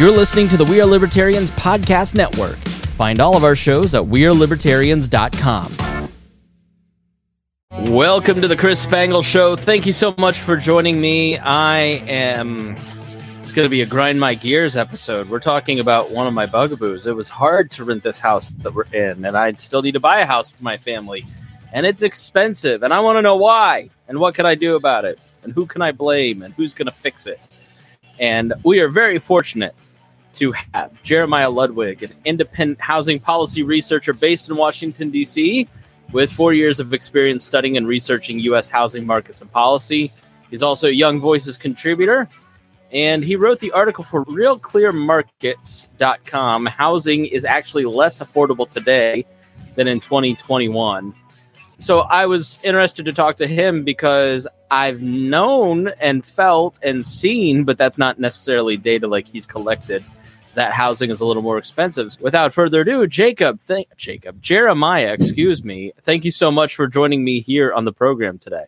You're listening to the We Are Libertarians Podcast Network. Find all of our shows at WeareLibertarians.com. Welcome to the Chris Spangle Show. Thank you so much for joining me. I am. It's going to be a grind my gears episode. We're talking about one of my bugaboos. It was hard to rent this house that we're in, and I still need to buy a house for my family. And it's expensive, and I want to know why, and what can I do about it, and who can I blame, and who's going to fix it. And we are very fortunate to have Jeremiah Ludwig, an independent housing policy researcher based in Washington, D.C., with four years of experience studying and researching U.S. housing markets and policy. He's also a Young Voices contributor, and he wrote the article for RealClearMarkets.com Housing is actually less affordable today than in 2021. So I was interested to talk to him because I've known and felt and seen, but that's not necessarily data like he's collected that housing is a little more expensive. Without further ado, Jacob, thank Jacob, Jeremiah, excuse me. Thank you so much for joining me here on the program today.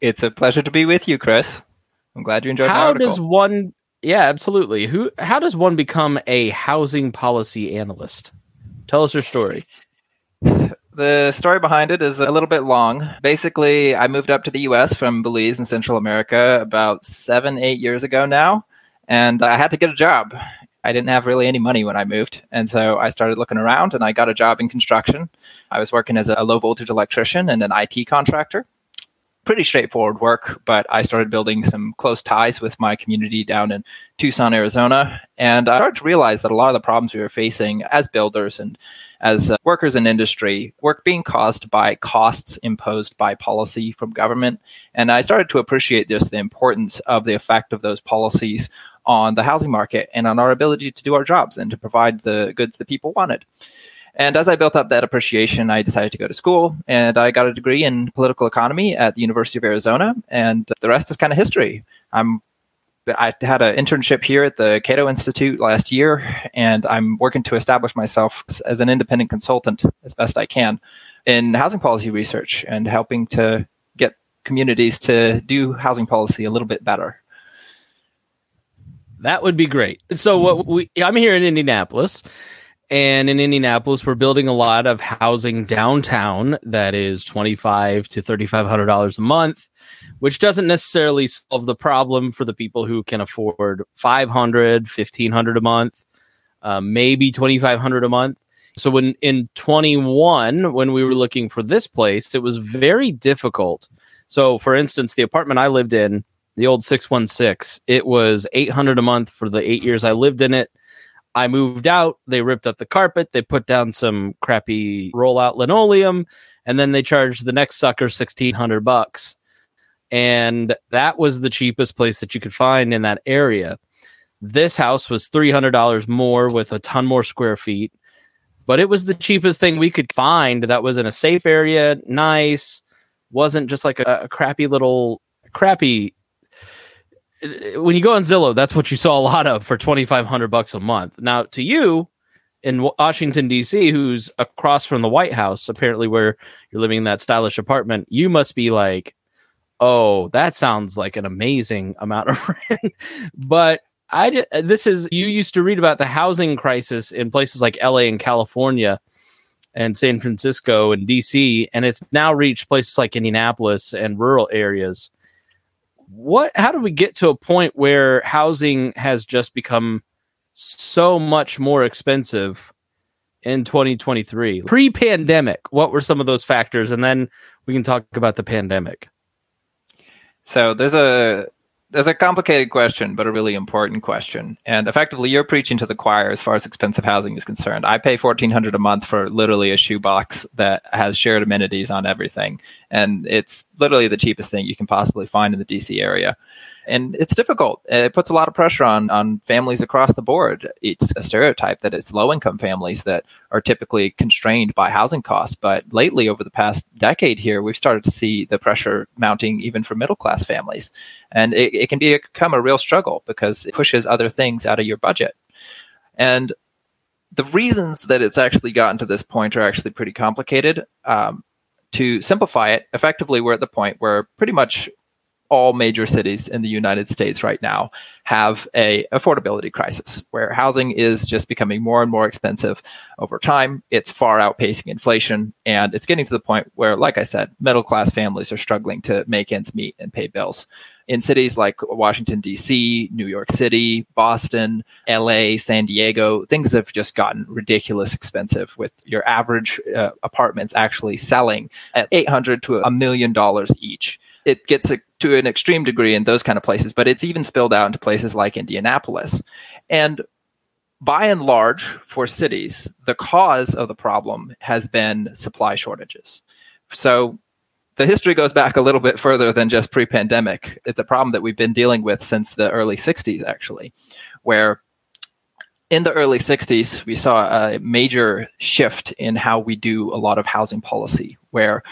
It's a pleasure to be with you, Chris. I'm glad you enjoyed. How does one? Yeah, absolutely. Who? How does one become a housing policy analyst? Tell us your story. The story behind it is a little bit long. Basically, I moved up to the U.S. from Belize in Central America about seven, eight years ago now, and I had to get a job. I didn't have really any money when I moved. And so I started looking around and I got a job in construction. I was working as a low voltage electrician and an IT contractor. Pretty straightforward work, but I started building some close ties with my community down in Tucson, Arizona. And I started to realize that a lot of the problems we were facing as builders and as uh, workers in industry were being caused by costs imposed by policy from government. And I started to appreciate just the importance of the effect of those policies on the housing market and on our ability to do our jobs and to provide the goods that people wanted. And as I built up that appreciation, I decided to go to school and I got a degree in political economy at the University of Arizona. And the rest is kind of history. I'm I had an internship here at the Cato Institute last year, and I'm working to establish myself as an independent consultant as best I can in housing policy research and helping to get communities to do housing policy a little bit better. That would be great. So what we I'm here in Indianapolis and in Indianapolis we're building a lot of housing downtown that is 25 to 3500 dollars a month, which doesn't necessarily solve the problem for the people who can afford 500, 1500 a month, uh, maybe 2500 a month. So when in 21 when we were looking for this place, it was very difficult. So for instance, the apartment I lived in the old 616. It was 800 a month for the 8 years I lived in it. I moved out, they ripped up the carpet, they put down some crappy rollout linoleum, and then they charged the next sucker 1600 bucks. And that was the cheapest place that you could find in that area. This house was $300 more with a ton more square feet, but it was the cheapest thing we could find that was in a safe area, nice, wasn't just like a, a crappy little crappy when you go on Zillow, that's what you saw a lot of for twenty five hundred bucks a month. Now, to you in Washington D.C., who's across from the White House, apparently where you're living in that stylish apartment, you must be like, "Oh, that sounds like an amazing amount of rent." but I this is you used to read about the housing crisis in places like L.A. and California and San Francisco and D.C., and it's now reached places like Indianapolis and rural areas what how do we get to a point where housing has just become so much more expensive in 2023 pre-pandemic what were some of those factors? And then we can talk about the pandemic. So there's a there's a complicated question, but a really important question. And effectively, you're preaching to the choir as far as expensive housing is concerned. I pay fourteen hundred a month for literally a shoebox that has shared amenities on everything, and it's literally the cheapest thing you can possibly find in the DC area and it's difficult. It puts a lot of pressure on on families across the board. It's a stereotype that it's low income families that are typically constrained by housing costs. But lately, over the past decade here, we've started to see the pressure mounting even for middle class families, and it, it can be, become a real struggle because it pushes other things out of your budget. And the reasons that it's actually gotten to this point are actually pretty complicated. Um, to simplify it, effectively, we're at the point where pretty much all major cities in the United States right now have a affordability crisis where housing is just becoming more and more expensive over time. It's far outpacing inflation and it's getting to the point where like I said, middle class families are struggling to make ends meet and pay bills. In cities like Washington DC, New York City, Boston, LA, San Diego, things have just gotten ridiculous expensive with your average uh, apartments actually selling at 800 to a million dollars each it gets to an extreme degree in those kind of places, but it's even spilled out into places like Indianapolis. And by and large, for cities, the cause of the problem has been supply shortages. So the history goes back a little bit further than just pre pandemic. It's a problem that we've been dealing with since the early 60s, actually, where in the early 60s, we saw a major shift in how we do a lot of housing policy, where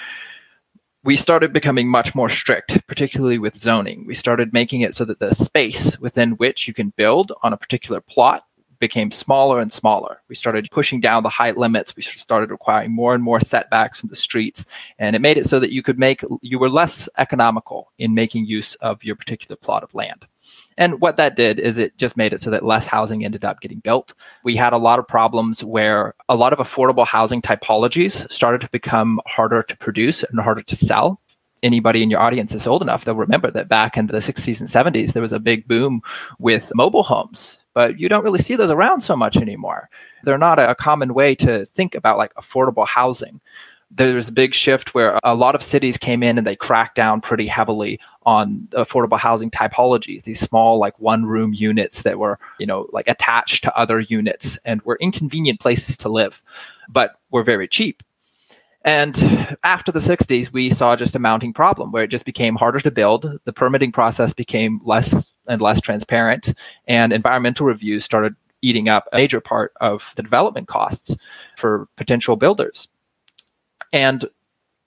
we started becoming much more strict, particularly with zoning. We started making it so that the space within which you can build on a particular plot became smaller and smaller. We started pushing down the height limits. We started requiring more and more setbacks from the streets. And it made it so that you could make, you were less economical in making use of your particular plot of land. And what that did is it just made it so that less housing ended up getting built. We had a lot of problems where a lot of affordable housing typologies started to become harder to produce and harder to sell. Anybody in your audience is old enough, they'll remember that back in the 60s and 70s, there was a big boom with mobile homes, but you don't really see those around so much anymore. They're not a common way to think about like affordable housing there's a big shift where a lot of cities came in and they cracked down pretty heavily on affordable housing typologies these small like one room units that were you know like attached to other units and were inconvenient places to live but were very cheap. And after the 60s we saw just a mounting problem where it just became harder to build. The permitting process became less and less transparent and environmental reviews started eating up a major part of the development costs for potential builders and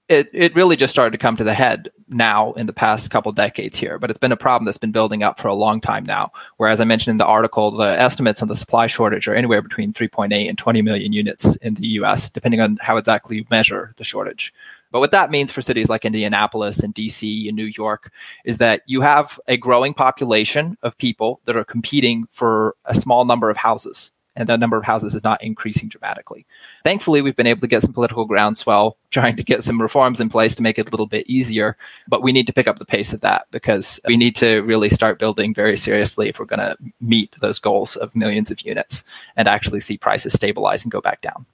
it, it really just started to come to the head now in the past couple decades here, but it's been a problem that's been building up for a long time now. Whereas I mentioned in the article, the estimates on the supply shortage are anywhere between 3.8 and 20 million units in the US, depending on how exactly you measure the shortage. But what that means for cities like Indianapolis and DC and New York is that you have a growing population of people that are competing for a small number of houses and the number of houses is not increasing dramatically. Thankfully, we've been able to get some political groundswell trying to get some reforms in place to make it a little bit easier, but we need to pick up the pace of that because we need to really start building very seriously if we're going to meet those goals of millions of units and actually see prices stabilize and go back down.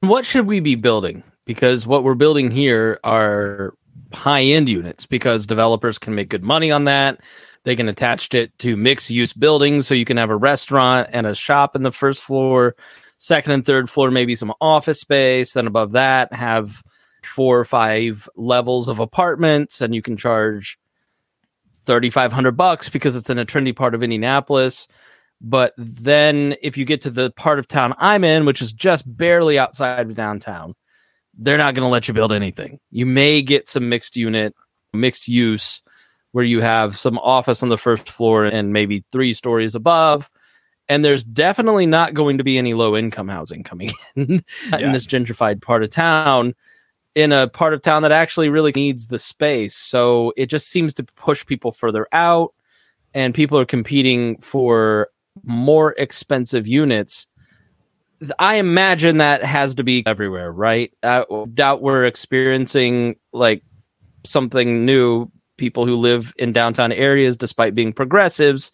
What should we be building? Because what we're building here are high end units because developers can make good money on that they can attach it to mixed use buildings so you can have a restaurant and a shop in the first floor. Second and third floor, maybe some office space. Then above that, have four or five levels of apartments, and you can charge thirty five hundred bucks because it's in a trendy part of Indianapolis. But then, if you get to the part of town I'm in, which is just barely outside of downtown, they're not going to let you build anything. You may get some mixed unit, mixed use where you have some office on the first floor and maybe three stories above. And there's definitely not going to be any low income housing coming in yeah. in this gentrified part of town, in a part of town that actually really needs the space. So it just seems to push people further out, and people are competing for more expensive units. I imagine that has to be everywhere, right? I doubt we're experiencing like something new people who live in downtown areas, despite being progressives,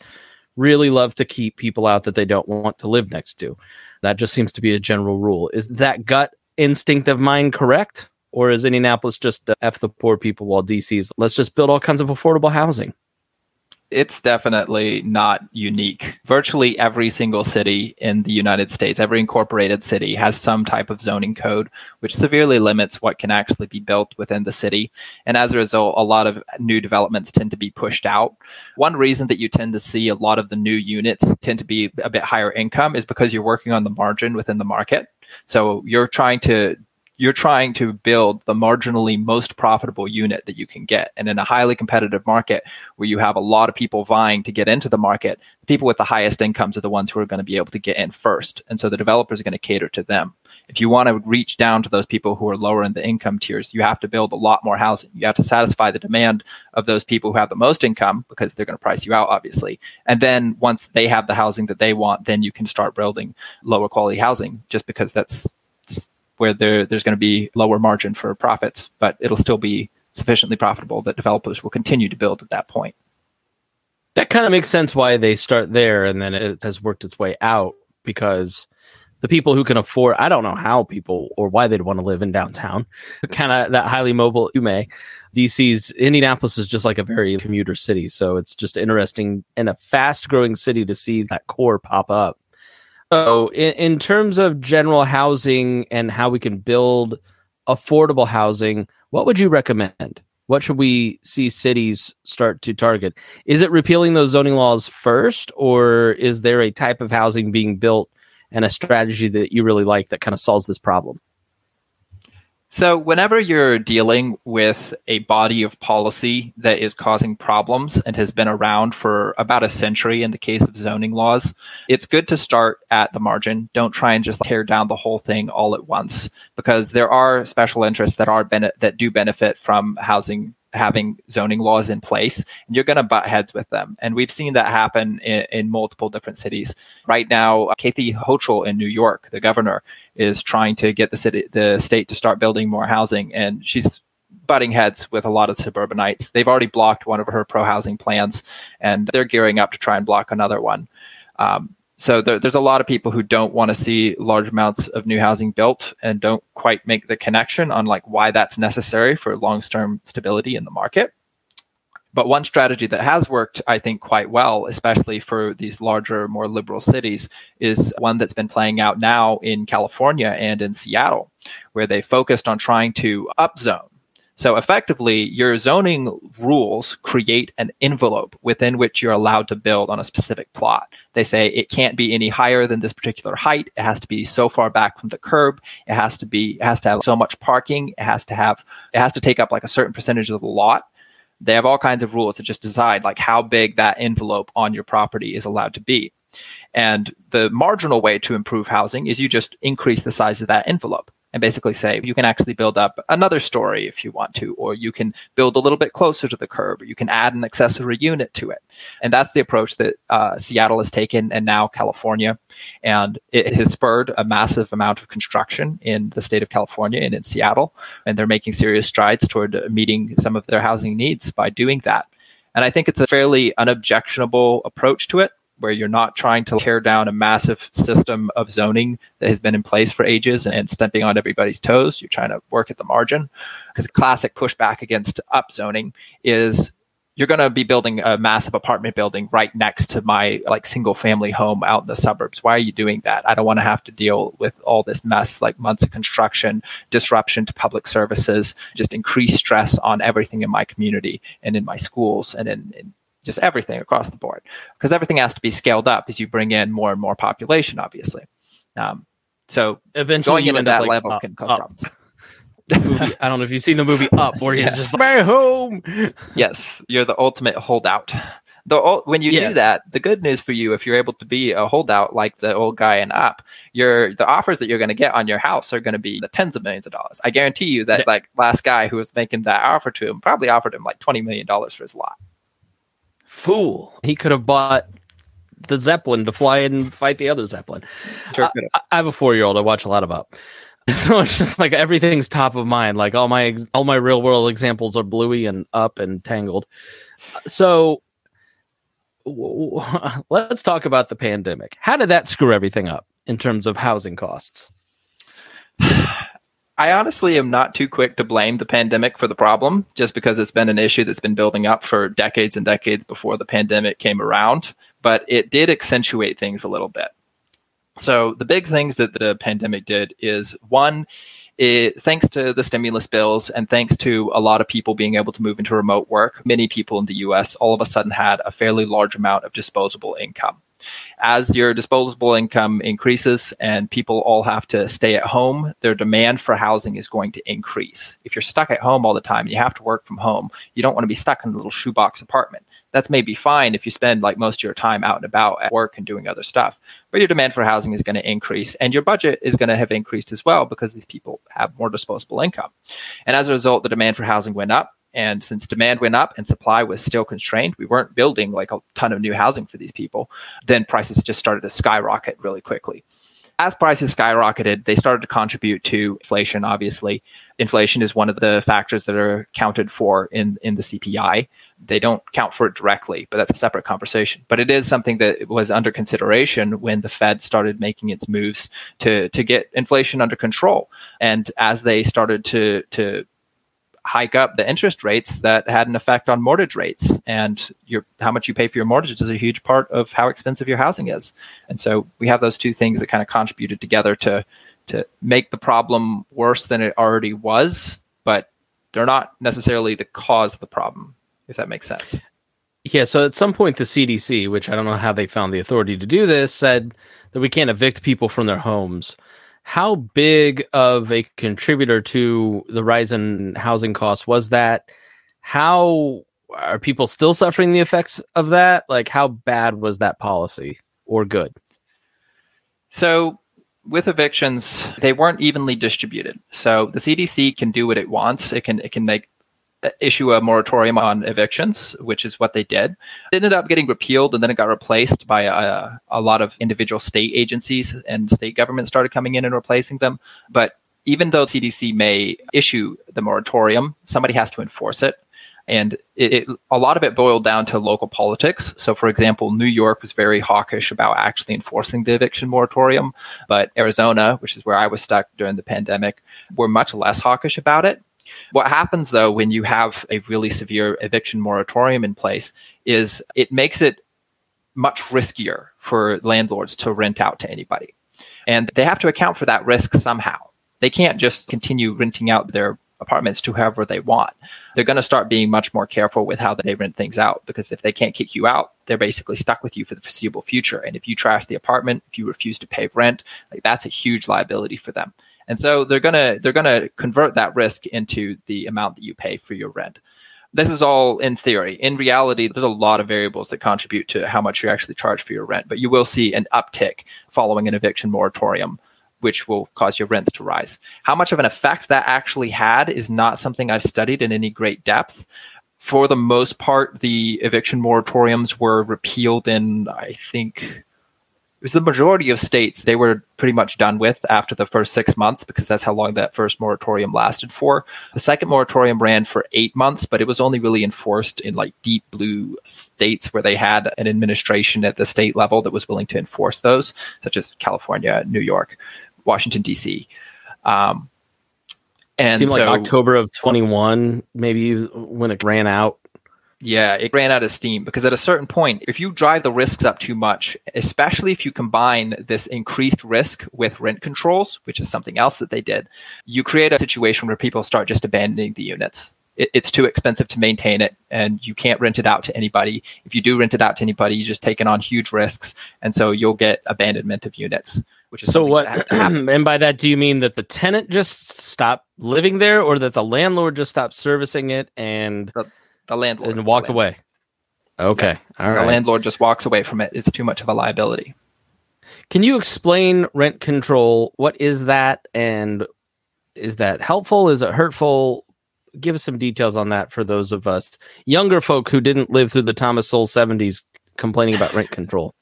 really love to keep people out that they don't want to live next to. That just seems to be a general rule. Is that gut instinct of mine correct? Or is Indianapolis just F the poor people while DC's let's just build all kinds of affordable housing? It's definitely not unique. Virtually every single city in the United States, every incorporated city has some type of zoning code which severely limits what can actually be built within the city. And as a result, a lot of new developments tend to be pushed out. One reason that you tend to see a lot of the new units tend to be a bit higher income is because you're working on the margin within the market. So you're trying to you're trying to build the marginally most profitable unit that you can get. And in a highly competitive market where you have a lot of people vying to get into the market, people with the highest incomes are the ones who are going to be able to get in first. And so the developers are going to cater to them. If you want to reach down to those people who are lower in the income tiers, you have to build a lot more housing. You have to satisfy the demand of those people who have the most income because they're going to price you out, obviously. And then once they have the housing that they want, then you can start building lower quality housing just because that's where there, there's going to be lower margin for profits, but it'll still be sufficiently profitable that developers will continue to build at that point. That kind of makes sense why they start there and then it has worked its way out because the people who can afford I don't know how people or why they'd want to live in downtown, kind of that highly mobile UMA. DC's Indianapolis is just like a very commuter city, so it's just interesting in a fast growing city to see that core pop up. So, in, in terms of general housing and how we can build affordable housing, what would you recommend? What should we see cities start to target? Is it repealing those zoning laws first, or is there a type of housing being built and a strategy that you really like that kind of solves this problem? So, whenever you're dealing with a body of policy that is causing problems and has been around for about a century in the case of zoning laws, it's good to start at the margin. Don't try and just tear down the whole thing all at once because there are special interests that are bene- that do benefit from housing having zoning laws in place and you're going to butt heads with them. And we've seen that happen in, in multiple different cities. Right now, Kathy Hochul in New York, the governor, is trying to get the city, the state to start building more housing. And she's butting heads with a lot of suburbanites. They've already blocked one of her pro housing plans and they're gearing up to try and block another one. Um, so there, there's a lot of people who don't want to see large amounts of new housing built and don't quite make the connection on like why that's necessary for long-term stability in the market. But one strategy that has worked, I think, quite well, especially for these larger, more liberal cities, is one that's been playing out now in California and in Seattle, where they focused on trying to upzone so effectively, your zoning rules create an envelope within which you're allowed to build on a specific plot. They say it can't be any higher than this particular height. It has to be so far back from the curb. It has to be, it has to have so much parking. It has to have, it has to take up like a certain percentage of the lot. They have all kinds of rules to just decide like how big that envelope on your property is allowed to be. And the marginal way to improve housing is you just increase the size of that envelope and basically say you can actually build up another story if you want to, or you can build a little bit closer to the curb, or you can add an accessory unit to it. And that's the approach that uh, Seattle has taken and now California. And it has spurred a massive amount of construction in the state of California and in Seattle. And they're making serious strides toward meeting some of their housing needs by doing that. And I think it's a fairly unobjectionable approach to it where you're not trying to tear down a massive system of zoning that has been in place for ages and stepping on everybody's toes. You're trying to work at the margin. Because a classic pushback against upzoning is you're going to be building a massive apartment building right next to my like single family home out in the suburbs. Why are you doing that? I don't want to have to deal with all this mess, like months of construction, disruption to public services, just increased stress on everything in my community and in my schools and in, in just everything across the board because everything has to be scaled up as you bring in more and more population obviously um, so eventually going into that like level up, can cause up. problems movie, I don't know if you've seen the movie Up, where he's yeah. just my home. Yes, you're the ultimate holdout. The when you yeah. do that, the good news for you, if you're able to be a holdout like the old guy in Up, your the offers that you're going to get on your house are going to be the tens of millions of dollars. I guarantee you that yeah. like last guy who was making that offer to him probably offered him like twenty million dollars for his lot. Fool. He could have bought the Zeppelin to fly and fight the other Zeppelin. Sure I, I, have a four year old. I watch a lot of Up. So it's just like everything's top of mind. Like all my all my real world examples are Bluey and Up and Tangled. So let's talk about the pandemic. How did that screw everything up in terms of housing costs? I honestly am not too quick to blame the pandemic for the problem, just because it's been an issue that's been building up for decades and decades before the pandemic came around. But it did accentuate things a little bit. So the big things that the pandemic did is one, it, thanks to the stimulus bills and thanks to a lot of people being able to move into remote work, many people in the US all of a sudden had a fairly large amount of disposable income. As your disposable income increases and people all have to stay at home, their demand for housing is going to increase. If you're stuck at home all the time and you have to work from home, you don't want to be stuck in a little shoebox apartment that's maybe fine if you spend like most of your time out and about at work and doing other stuff. But your demand for housing is going to increase and your budget is going to have increased as well because these people have more disposable income. And as a result, the demand for housing went up. And since demand went up and supply was still constrained, we weren't building like a ton of new housing for these people, then prices just started to skyrocket really quickly as prices skyrocketed, they started to contribute to inflation. Obviously, inflation is one of the factors that are counted for in, in the CPI they don't count for it directly, but that's a separate conversation. But it is something that was under consideration when the Fed started making its moves to to get inflation under control. And as they started to to hike up the interest rates, that had an effect on mortgage rates. And your how much you pay for your mortgage is a huge part of how expensive your housing is. And so we have those two things that kind of contributed together to to make the problem worse than it already was, but they're not necessarily to cause of the problem if that makes sense. Yeah, so at some point, the CDC, which I don't know how they found the authority to do this, said that we can't evict people from their homes. How big of a contributor to the rise in housing costs was that? How are people still suffering the effects of that? Like, how bad was that policy or good? So, with evictions, they weren't evenly distributed. So the CDC can do what it wants. It can it can make Uh, issue a moratorium on evictions, which is what they did. It ended up getting repealed and then it got replaced by a, a lot of individual state agencies and state governments started coming in and replacing them. But even though CDC may issue the moratorium, somebody has to enforce it. And it, it, a lot of it boiled down to local politics. So, for example, New York was very hawkish about actually enforcing the eviction moratorium, but Arizona, which is where I was stuck during the pandemic, were much less hawkish about it. What happens though when you have a really severe eviction moratorium in place is it makes it much riskier for landlords to rent out to anybody. And they have to account for that risk somehow. They can't just continue renting out their apartments to whoever they want. They're going to start being much more careful with how they rent things out because if they can't kick you out, they're basically stuck with you for the foreseeable future. And if you trash the apartment, if you refuse to pay rent, like that's a huge liability for them. And so they're gonna they're gonna convert that risk into the amount that you pay for your rent. This is all in theory. In reality, there's a lot of variables that contribute to how much you actually charge for your rent, but you will see an uptick following an eviction moratorium which will cause your rents to rise. How much of an effect that actually had is not something I've studied in any great depth. For the most part, the eviction moratoriums were repealed in, I think, was the majority of states they were pretty much done with after the first six months because that's how long that first moratorium lasted for. The second moratorium ran for eight months, but it was only really enforced in like deep blue states where they had an administration at the state level that was willing to enforce those, such as California, New York, Washington D.C. Um, and seemed so, like October of 21, maybe when it ran out. Yeah, it ran out of steam because at a certain point, if you drive the risks up too much, especially if you combine this increased risk with rent controls, which is something else that they did, you create a situation where people start just abandoning the units. It's too expensive to maintain it, and you can't rent it out to anybody. If you do rent it out to anybody, you're just taking on huge risks, and so you'll get abandonment of units. Which is so what? and by that, do you mean that the tenant just stopped living there, or that the landlord just stopped servicing it and the, the landlord and walked landlord. away. Okay, yeah. all right. The landlord just walks away from it. It's too much of a liability. Can you explain rent control? What is that, and is that helpful? Is it hurtful? Give us some details on that for those of us younger folk who didn't live through the Thomas Sowell seventies complaining about rent control.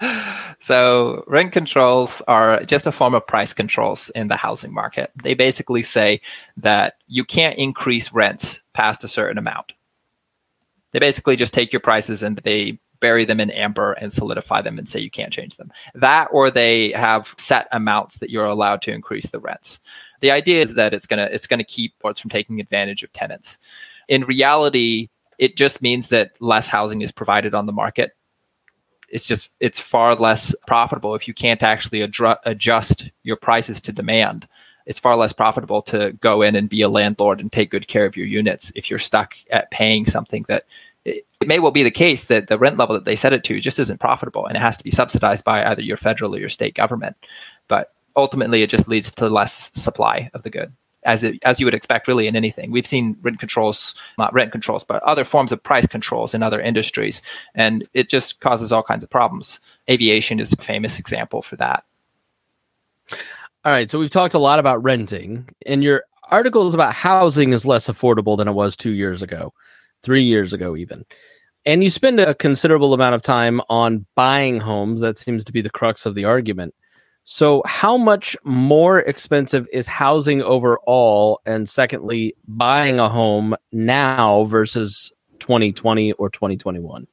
So rent controls are just a form of price controls in the housing market. They basically say that you can't increase rents past a certain amount. They basically just take your prices and they bury them in amber and solidify them and say you can't change them. That or they have set amounts that you're allowed to increase the rents. The idea is that it's gonna it's gonna keep boards from taking advantage of tenants. In reality, it just means that less housing is provided on the market. It's just it's far less profitable if you can't actually adru- adjust your prices to demand it's far less profitable to go in and be a landlord and take good care of your units if you're stuck at paying something that it, it may well be the case that the rent level that they set it to just isn't profitable and it has to be subsidized by either your federal or your state government. But ultimately, it just leads to less supply of the good as it, as you would expect really in anything. We've seen rent controls, not rent controls, but other forms of price controls in other industries, and it just causes all kinds of problems. Aviation is a famous example for that. All right, so we've talked a lot about renting, and your article is about housing is less affordable than it was two years ago, three years ago, even. And you spend a considerable amount of time on buying homes. That seems to be the crux of the argument. So, how much more expensive is housing overall? And secondly, buying a home now versus 2020 or 2021?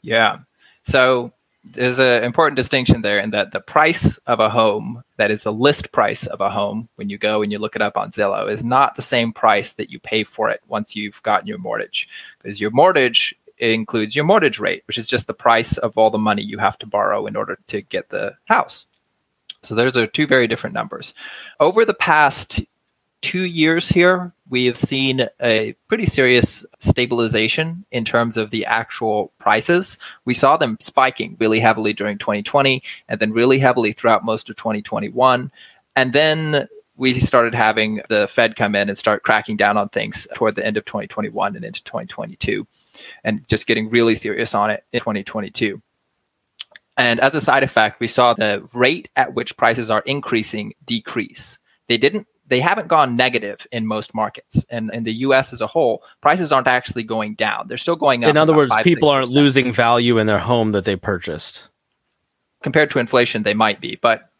Yeah. So, there's an important distinction there in that the price of a home, that is the list price of a home, when you go and you look it up on Zillow, is not the same price that you pay for it once you've gotten your mortgage. Because your mortgage includes your mortgage rate, which is just the price of all the money you have to borrow in order to get the house. So those are two very different numbers. Over the past two years here, we have seen a pretty serious stabilization in terms of the actual prices. We saw them spiking really heavily during 2020 and then really heavily throughout most of 2021. And then we started having the Fed come in and start cracking down on things toward the end of 2021 and into 2022 and just getting really serious on it in 2022. And as a side effect, we saw the rate at which prices are increasing decrease. They didn't they haven't gone negative in most markets. And in the US as a whole, prices aren't actually going down. They're still going up. In other words, 5, people aren't losing value in their home that they purchased. Compared to inflation, they might be, but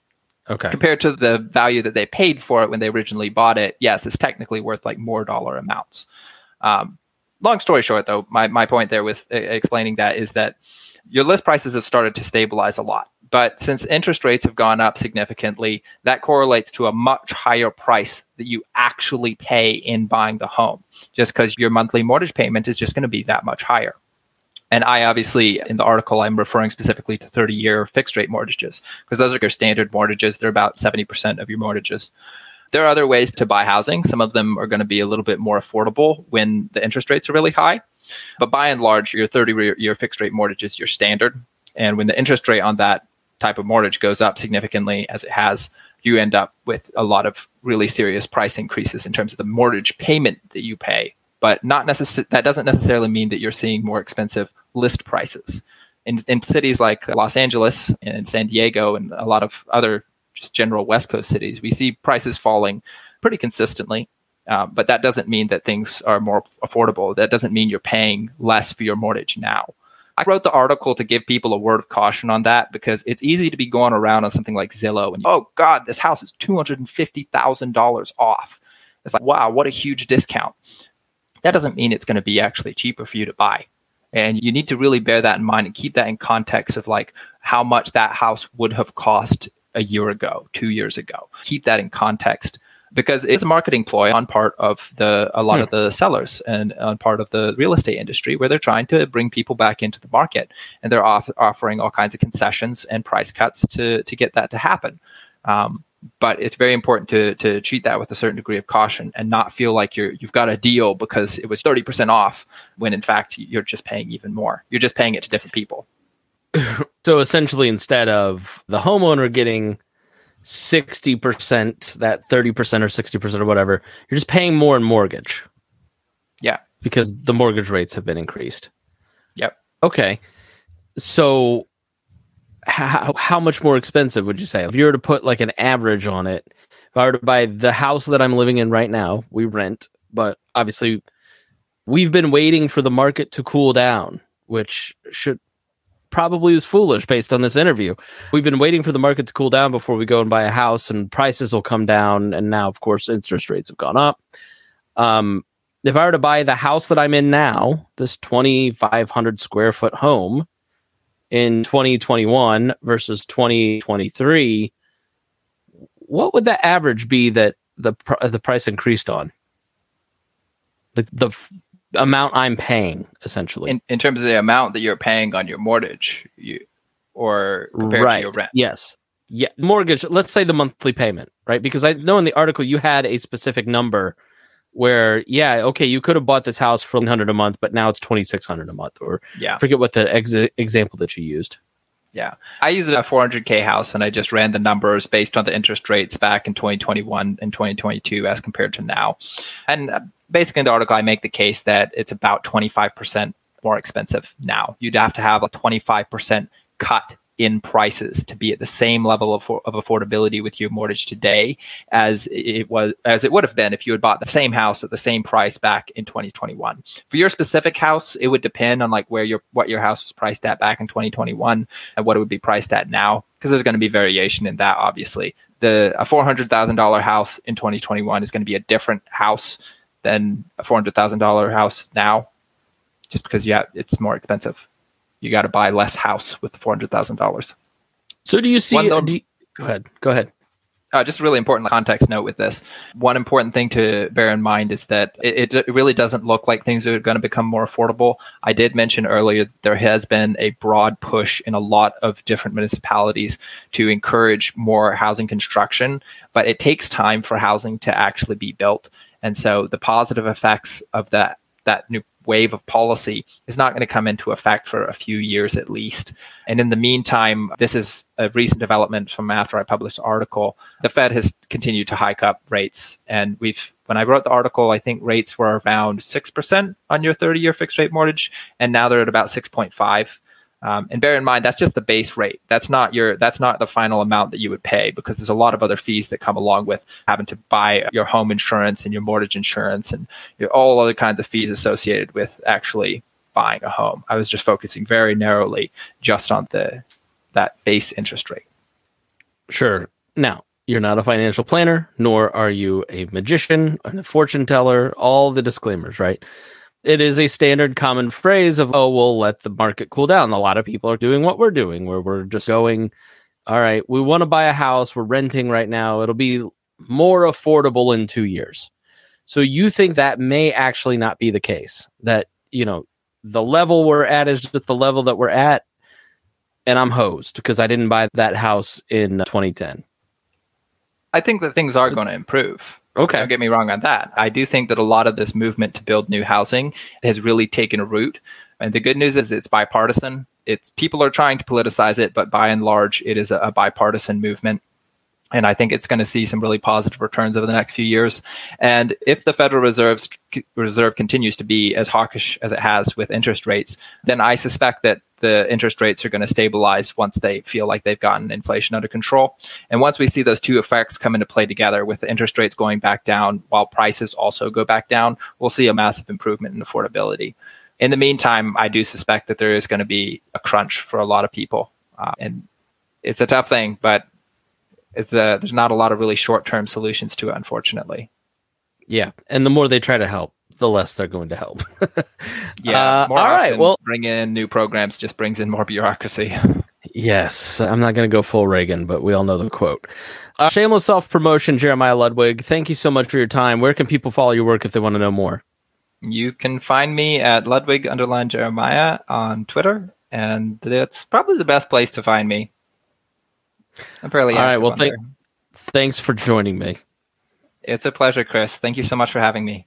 okay. compared to the value that they paid for it when they originally bought it, yes, it's technically worth like more dollar amounts. Um, long story short, though, my, my point there with uh, explaining that is that your list prices have started to stabilize a lot. But since interest rates have gone up significantly, that correlates to a much higher price that you actually pay in buying the home, just because your monthly mortgage payment is just going to be that much higher. And I obviously, in the article, I'm referring specifically to 30 year fixed rate mortgages because those are your standard mortgages. They're about 70% of your mortgages. There are other ways to buy housing. Some of them are going to be a little bit more affordable when the interest rates are really high. But by and large, your 30 year fixed rate mortgage is your standard. And when the interest rate on that type of mortgage goes up significantly as it has, you end up with a lot of really serious price increases in terms of the mortgage payment that you pay. But not necess- that doesn't necessarily mean that you're seeing more expensive list prices. In, in cities like Los Angeles and San Diego and a lot of other just general West Coast cities, we see prices falling pretty consistently. Uh, but that doesn't mean that things are more affordable. That doesn't mean you're paying less for your mortgage now. I wrote the article to give people a word of caution on that because it's easy to be going around on something like Zillow and oh god, this house is two hundred and fifty thousand dollars off. It's like wow, what a huge discount. That doesn't mean it's going to be actually cheaper for you to buy. And you need to really bear that in mind and keep that in context of like how much that house would have cost a year ago, two years ago. Keep that in context because it's a marketing ploy on part of the a lot hmm. of the sellers and on part of the real estate industry where they're trying to bring people back into the market and they're off, offering all kinds of concessions and price cuts to to get that to happen. Um, but it's very important to to treat that with a certain degree of caution and not feel like you're you've got a deal because it was 30% off when in fact you're just paying even more. You're just paying it to different people. so essentially instead of the homeowner getting 60%, that 30% or 60% or whatever, you're just paying more in mortgage. Yeah. Because the mortgage rates have been increased. Yep. Okay. So how, how much more expensive would you say? If you were to put like an average on it, if I were to buy the house that I'm living in right now, we rent, but obviously we've been waiting for the market to cool down, which should probably was foolish based on this interview. We've been waiting for the market to cool down before we go and buy a house, and prices will come down. And now, of course, interest rates have gone up. Um, if I were to buy the house that I'm in now, this 2,500 square foot home in 2021 versus 2023, what would the average be that the the price increased on? The the amount I'm paying, essentially. In, in terms of the amount that you're paying on your mortgage, you or compared right. to your rent. Yes. Yeah. Mortgage, let's say the monthly payment, right? Because I know in the article you had a specific number where yeah okay you could have bought this house for 100 a month but now it's 2600 a month or Yeah. forget what the ex- example that you used Yeah. I used a 400K house and I just ran the numbers based on the interest rates back in 2021 and 2022 as compared to now. And uh, basically, in the article, I make the case that it's about 25% more expensive now. You'd have to have a 25% cut in prices to be at the same level of, of affordability with your mortgage today as it was as it would have been if you had bought the same house at the same price back in 2021 for your specific house it would depend on like where your what your house was priced at back in 2021 and what it would be priced at now because there's going to be variation in that obviously the a $400,000 house in 2021 is going to be a different house than a $400,000 house now just because yeah it's more expensive you got to buy less house with the $400,000 so do you see One though- do you- go ahead go ahead uh, just a really important context note with this. One important thing to bear in mind is that it, it really doesn't look like things are going to become more affordable. I did mention earlier that there has been a broad push in a lot of different municipalities to encourage more housing construction, but it takes time for housing to actually be built. And so the positive effects of that that new wave of policy is not going to come into effect for a few years at least. And in the meantime, this is a recent development from after I published the article. The Fed has continued to hike up rates. And we've, when I wrote the article, I think rates were around 6% on your 30 year fixed rate mortgage. And now they're at about 6.5. Um, and bear in mind that's just the base rate. That's not your that's not the final amount that you would pay because there's a lot of other fees that come along with having to buy your home insurance and your mortgage insurance and all other kinds of fees associated with actually buying a home. I was just focusing very narrowly just on the that base interest rate. Sure. Now, you're not a financial planner, nor are you a magician a fortune teller, all the disclaimers, right? It is a standard common phrase of, oh, we'll let the market cool down. A lot of people are doing what we're doing, where we're just going, all right, we want to buy a house, we're renting right now, it'll be more affordable in two years. So you think that may actually not be the case, that, you know, the level we're at is just the level that we're at, and I'm hosed because I didn't buy that house in 2010. I think that things are going to improve. Okay. Don't get me wrong on that. I do think that a lot of this movement to build new housing has really taken root. And the good news is it's bipartisan. It's people are trying to politicize it, but by and large, it is a, bipartisan movement. And I think it's going to see some really positive returns over the next few years. And if the Federal Reserve's, Reserve continues to be as hawkish as it has with interest rates, then I suspect that the interest rates are going to stabilize once they feel like they've gotten inflation under control. And once we see those two effects come into play together with the interest rates going back down while prices also go back down, we'll see a massive improvement in affordability. In the meantime, I do suspect that there is going to be a crunch for a lot of people. Uh, and it's a tough thing, but it's the, there's not a lot of really short term solutions to it, unfortunately. Yeah, and the more they try to help, the less they're going to help. Yeah. Uh, more all right. Well, bring in new programs just brings in more bureaucracy. yes, I'm not going to go full Reagan, but we all know the quote. Uh, shameless self promotion, Jeremiah Ludwig. Thank you so much for your time. Where can people follow your work if they want to know more? You can find me at Ludwig underline Jeremiah on Twitter, and that's probably the best place to find me. I'm fairly All right, well, thank- Thanks for joining me. It's a pleasure, Chris. Thank you so much for having me.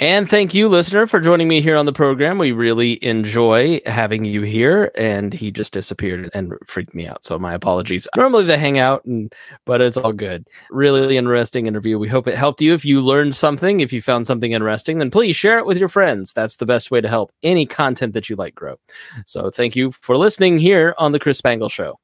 And thank you, listener, for joining me here on the program. We really enjoy having you here. And he just disappeared and freaked me out. So my apologies. Normally they hang out, and but it's all good. Really interesting interview. We hope it helped you. If you learned something, if you found something interesting, then please share it with your friends. That's the best way to help any content that you like grow. So thank you for listening here on the Chris Spangle Show.